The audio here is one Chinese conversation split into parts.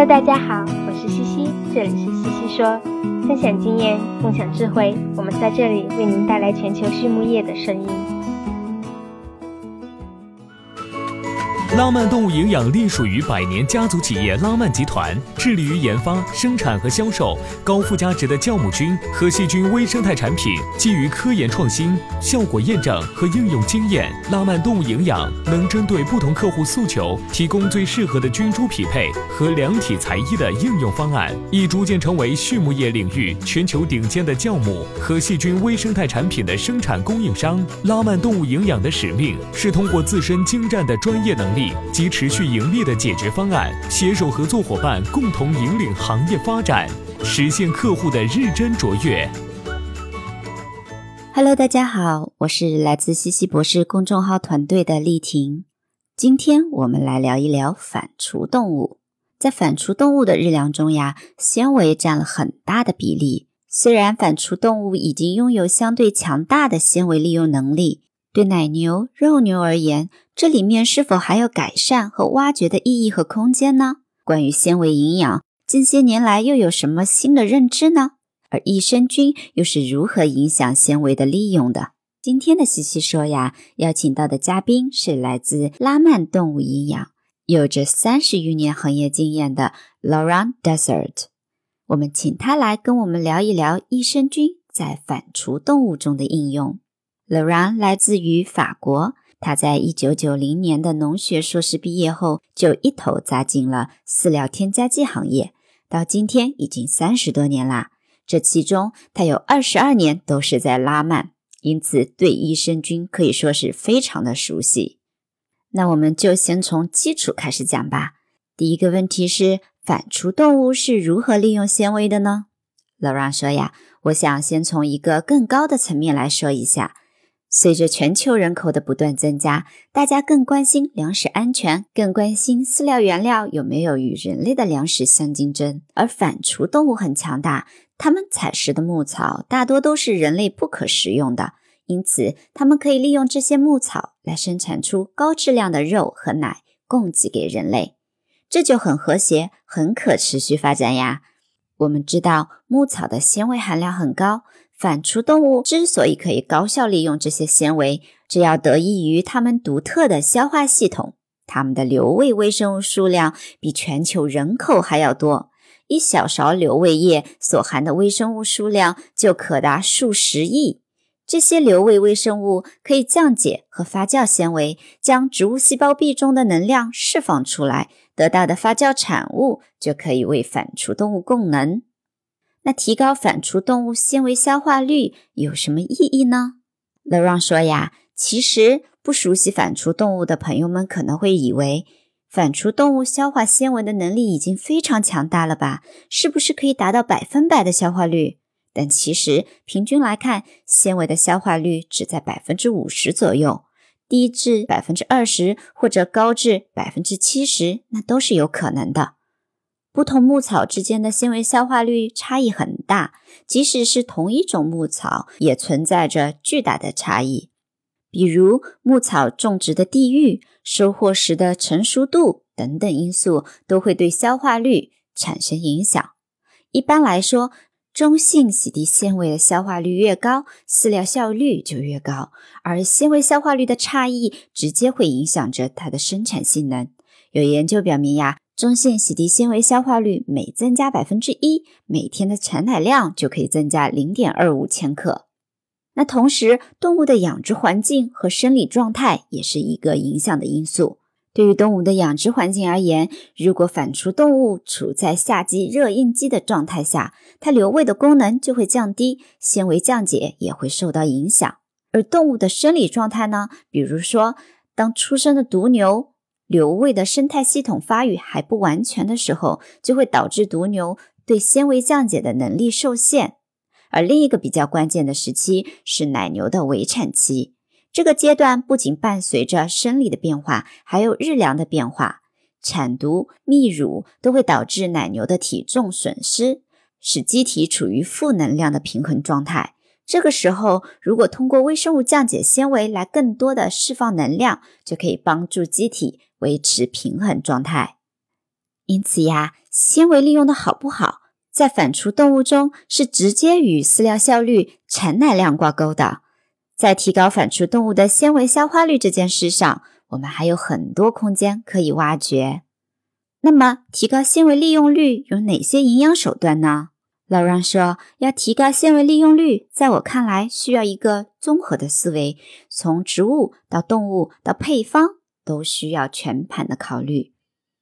Hello，大家好，我是西西，这里是西西说，分享经验，共享智慧，我们在这里为您带来全球畜牧业的声音。拉曼动物营养隶属于百年家族企业拉曼集团，致力于研发、生产和销售高附加值的酵母菌和细菌微生态产品。基于科研创新、效果验证和应用经验，拉曼动物营养能针对不同客户诉求，提供最适合的菌株匹配和量体裁衣的应用方案，已逐渐成为畜牧业领域全球顶尖的酵母和细菌微生态产品的生产供应商。拉曼动物营养的使命是通过自身精湛的专业能力。及持续盈利的解决方案，携手合作伙伴共同引领行业发展，实现客户的日臻卓越。Hello，大家好，我是来自西西博士公众号团队的丽婷。今天我们来聊一聊反刍动物。在反刍动物的日粮中呀，纤维占了很大的比例。虽然反刍动物已经拥有相对强大的纤维利用能力。对奶牛、肉牛而言，这里面是否还有改善和挖掘的意义和空间呢？关于纤维营养，近些年来又有什么新的认知呢？而益生菌又是如何影响纤维的利用的？今天的西西说呀，邀请到的嘉宾是来自拉曼动物营养，有着三十余年行业经验的 Laurent Desert。我们请他来跟我们聊一聊益生菌在反刍动物中的应用。Laurent 来自于法国，他在一九九零年的农学硕士毕业后，就一头扎进了饲料添加剂行业，到今天已经三十多年啦。这其中，他有二十二年都是在拉曼，因此对益生菌可以说是非常的熟悉。那我们就先从基础开始讲吧。第一个问题是，反刍动物是如何利用纤维的呢老让说呀，我想先从一个更高的层面来说一下。随着全球人口的不断增加，大家更关心粮食安全，更关心饲料原料有没有与人类的粮食相竞争。而反刍动物很强大，它们采食的牧草大多都是人类不可食用的，因此它们可以利用这些牧草来生产出高质量的肉和奶，供给给人类。这就很和谐，很可持续发展呀。我们知道牧草的纤维含量很高。反刍动物之所以可以高效利用这些纤维，这要得益于它们独特的消化系统。它们的瘤胃微生物数量比全球人口还要多，一小勺瘤胃液所含的微生物数量就可达数十亿。这些瘤胃微生物可以降解和发酵纤维，将植物细胞壁中的能量释放出来，得到的发酵产物就可以为反刍动物供能。那提高反刍动物纤维消化率有什么意义呢？LeRon 说呀，其实不熟悉反刍动物的朋友们可能会以为，反刍动物消化纤维的能力已经非常强大了吧？是不是可以达到百分百的消化率？但其实平均来看，纤维的消化率只在百分之五十左右，低至百分之二十或者高至百分之七十，那都是有可能的。不同牧草之间的纤维消化率差异很大，即使是同一种牧草，也存在着巨大的差异。比如牧草种植的地域、收获时的成熟度等等因素，都会对消化率产生影响。一般来说，中性洗涤纤维的消化率越高，饲料效率就越高，而纤维消化率的差异直接会影响着它的生产性能。有研究表明呀。中性洗涤纤维消化率每增加百分之一，每天的产奶量就可以增加零点二五千克。那同时，动物的养殖环境和生理状态也是一个影响的因素。对于动物的养殖环境而言，如果反刍动物处在夏季热应激的状态下，它瘤胃的功能就会降低，纤维降解也会受到影响。而动物的生理状态呢？比如说，当出生的犊牛。瘤胃的生态系统发育还不完全的时候，就会导致犊牛对纤维降解的能力受限。而另一个比较关键的时期是奶牛的围产期，这个阶段不仅伴随着生理的变化，还有日粮的变化，产犊、泌乳都会导致奶牛的体重损失，使机体处于负能量的平衡状态。这个时候，如果通过微生物降解纤维来更多的释放能量，就可以帮助机体维持平衡状态。因此呀，纤维利用的好不好，在反刍动物中是直接与饲料效率、产奶量挂钩的。在提高反刍动物的纤维消化率这件事上，我们还有很多空间可以挖掘。那么，提高纤维利用率有哪些营养手段呢？老让说，要提高纤维利用率，在我看来，需要一个综合的思维，从植物到动物到配方，都需要全盘的考虑。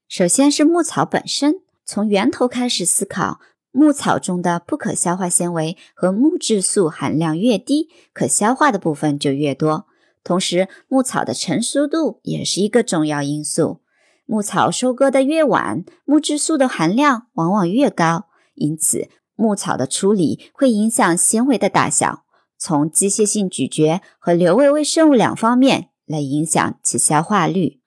首先是牧草本身，从源头开始思考。牧草中的不可消化纤维和木质素含量越低，可消化的部分就越多。同时，牧草的成熟度也是一个重要因素。牧草收割的越晚，木质素的含量往往越高。因此，牧草的处理会影响纤维的大小，从机械性咀嚼和瘤胃微生物两方面来影响其消化率。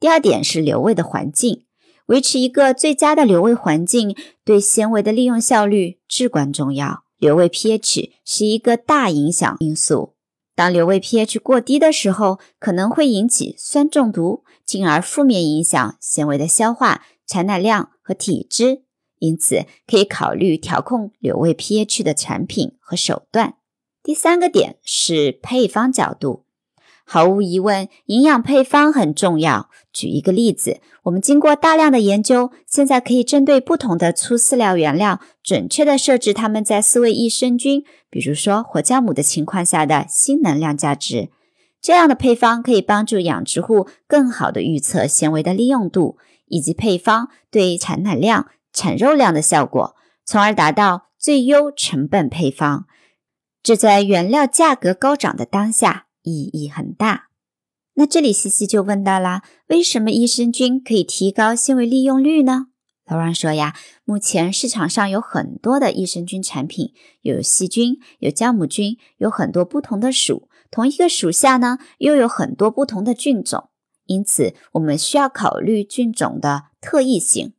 第二点是留味的环境。维持一个最佳的留味环境，对纤维的利用效率至关重要。留味 pH 是一个大影响因素。当留味 pH 过低的时候，可能会引起酸中毒，进而负面影响纤维的消化、产奶量和体质。因此，可以考虑调控留味 pH 的产品和手段。第三个点是配方角度。毫无疑问，营养配方很重要。举一个例子，我们经过大量的研究，现在可以针对不同的粗饲料原料，准确的设置它们在饲喂益生菌，比如说活酵母的情况下的新能量价值。这样的配方可以帮助养殖户更好的预测纤维的利用度以及配方对产奶量、产肉量的效果，从而达到最优成本配方。这在原料价格高涨的当下。意义很大。那这里西西就问到啦：为什么益生菌可以提高纤维利用率呢？老王说呀，目前市场上有很多的益生菌产品，有细菌，有酵母菌，有很多不同的属。同一个属下呢，又有很多不同的菌种，因此我们需要考虑菌种的特异性。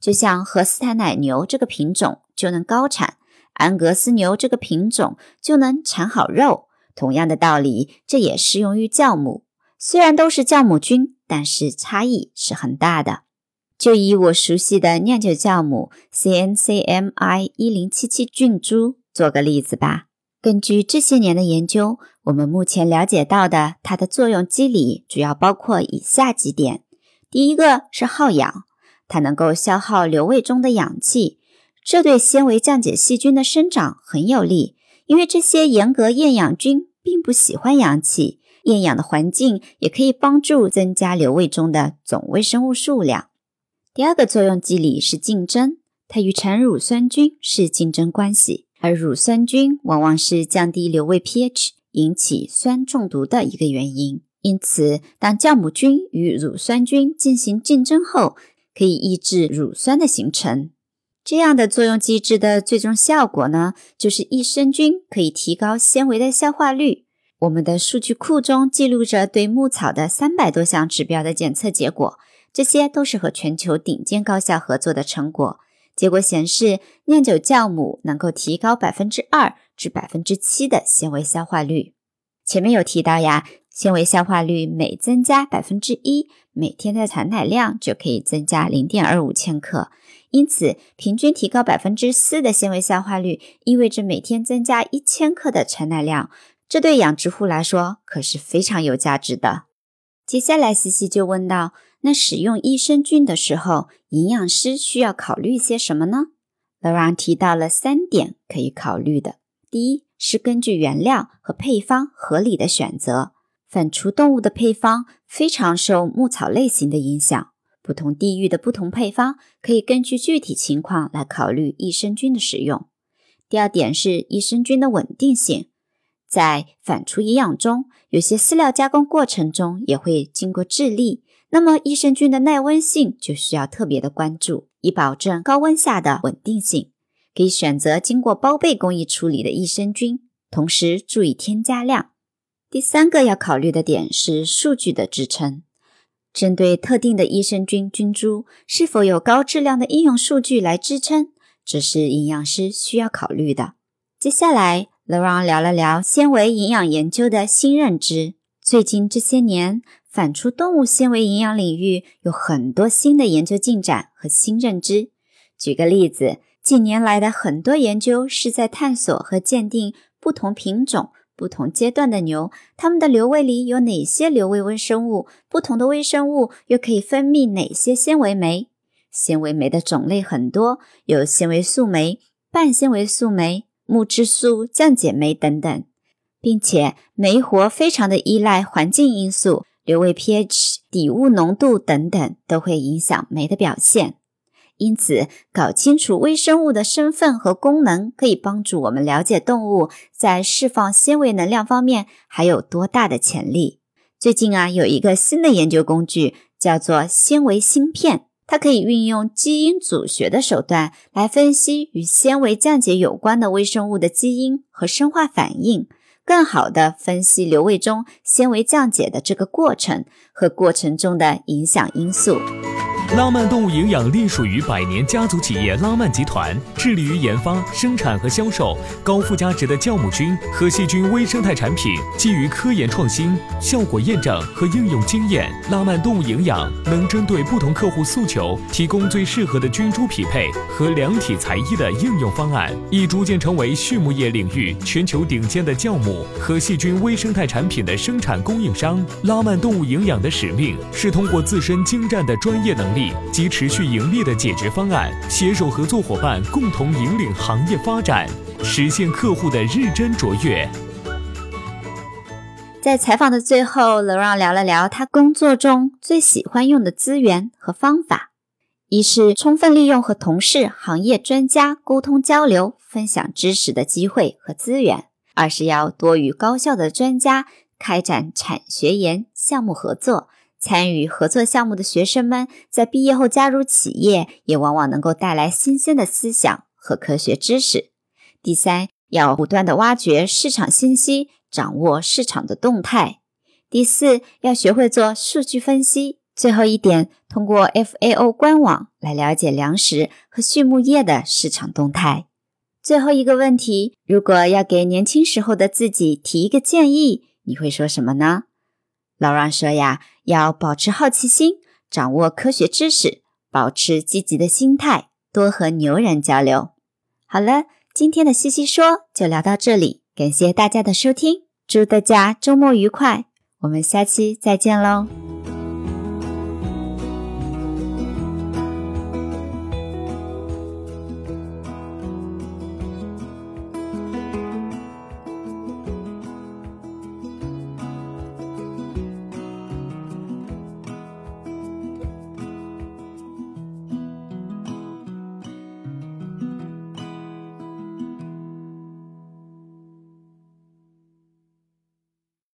就像荷斯坦奶牛这个品种就能高产，安格斯牛这个品种就能产好肉。同样的道理，这也适用于酵母。虽然都是酵母菌，但是差异是很大的。就以我熟悉的酿酒酵母 CNCMI 一零七七菌株做个例子吧。根据这些年的研究，我们目前了解到的它的作用机理主要包括以下几点：第一个是耗氧，它能够消耗瘤胃中的氧气，这对纤维降解细菌的生长很有利。因为这些严格厌氧菌并不喜欢氧气，厌氧的环境也可以帮助增加瘤胃中的总微生物数量。第二个作用机理是竞争，它与产乳酸菌是竞争关系，而乳酸菌往往是降低瘤胃 pH、引起酸中毒的一个原因。因此，当酵母菌与乳酸菌进行竞争后，可以抑制乳酸的形成。这样的作用机制的最终效果呢，就是益生菌可以提高纤维的消化率。我们的数据库中记录着对牧草的三百多项指标的检测结果，这些都是和全球顶尖高校合作的成果。结果显示，酿酒酵母能够提高百分之二至百分之七的纤维消化率。前面有提到呀，纤维消化率每增加百分之一，每天的产奶量就可以增加零点二五千克。因此，平均提高百分之四的纤维消化率，意味着每天增加一千克的产奶量。这对养殖户来说可是非常有价值的。接下来，西西就问到：那使用益生菌的时候，营养师需要考虑些什么呢 l a u r n 提到了三点可以考虑的。第一是根据原料和配方合理的选择。反刍动物的配方非常受牧草类型的影响。不同地域的不同配方，可以根据具体情况来考虑益生菌的使用。第二点是益生菌的稳定性，在反刍营养中，有些饲料加工过程中也会经过制粒，那么益生菌的耐温性就需要特别的关注，以保证高温下的稳定性。可以选择经过包被工艺处理的益生菌，同时注意添加量。第三个要考虑的点是数据的支撑。针对特定的益生菌菌株，是否有高质量的应用数据来支撑，这是营养师需要考虑的。接下来 l a r o n 聊了聊纤维营养研究的新认知。最近这些年，反刍动物纤维营养领域有很多新的研究进展和新认知。举个例子，近年来的很多研究是在探索和鉴定不同品种、不同阶段的牛，它们的瘤胃里有哪些瘤胃微生物，不同的微生物又可以分泌哪些纤维酶。纤维酶的种类很多，有纤维素酶、半纤维素酶、木质素降解酶等等，并且酶活非常的依赖环境因素，瘤胃 pH、底物浓度等等都会影响酶的表现。因此，搞清楚微生物的身份和功能，可以帮助我们了解动物在释放纤维能量方面还有多大的潜力。最近啊，有一个新的研究工具，叫做纤维芯片。它可以运用基因组学的手段来分析与纤维降解有关的微生物的基因和生化反应，更好地分析瘤胃中纤维降解的这个过程和过程中的影响因素。拉曼动物营养隶属于百年家族企业拉曼集团，致力于研发、生产和销售高附加值的酵母菌和细菌微生态产品。基于科研创新、效果验证和应用经验，拉曼动物营养能针对不同客户诉求，提供最适合的菌株匹配和量体裁衣的应用方案，已逐渐成为畜牧业领域全球顶尖的酵母和细菌微生态产品的生产供应商。拉曼动物营养的使命是通过自身精湛的专业能力。及持续盈利的解决方案，携手合作伙伴共同引领行业发展，实现客户的日臻卓越。在采访的最后，楼让聊了聊他工作中最喜欢用的资源和方法：一是充分利用和同事、行业专家沟通交流、分享知识的机会和资源；二是要多与高校的专家开展产学研项目合作。参与合作项目的学生们在毕业后加入企业，也往往能够带来新鲜的思想和科学知识。第三，要不断的挖掘市场信息，掌握市场的动态。第四，要学会做数据分析。最后一点，通过 FAO 官网来了解粮食和畜牧业的市场动态。最后一个问题，如果要给年轻时候的自己提一个建议，你会说什么呢？老让说呀，要保持好奇心，掌握科学知识，保持积极的心态，多和牛人交流。好了，今天的西西说就聊到这里，感谢大家的收听，祝大家周末愉快，我们下期再见喽。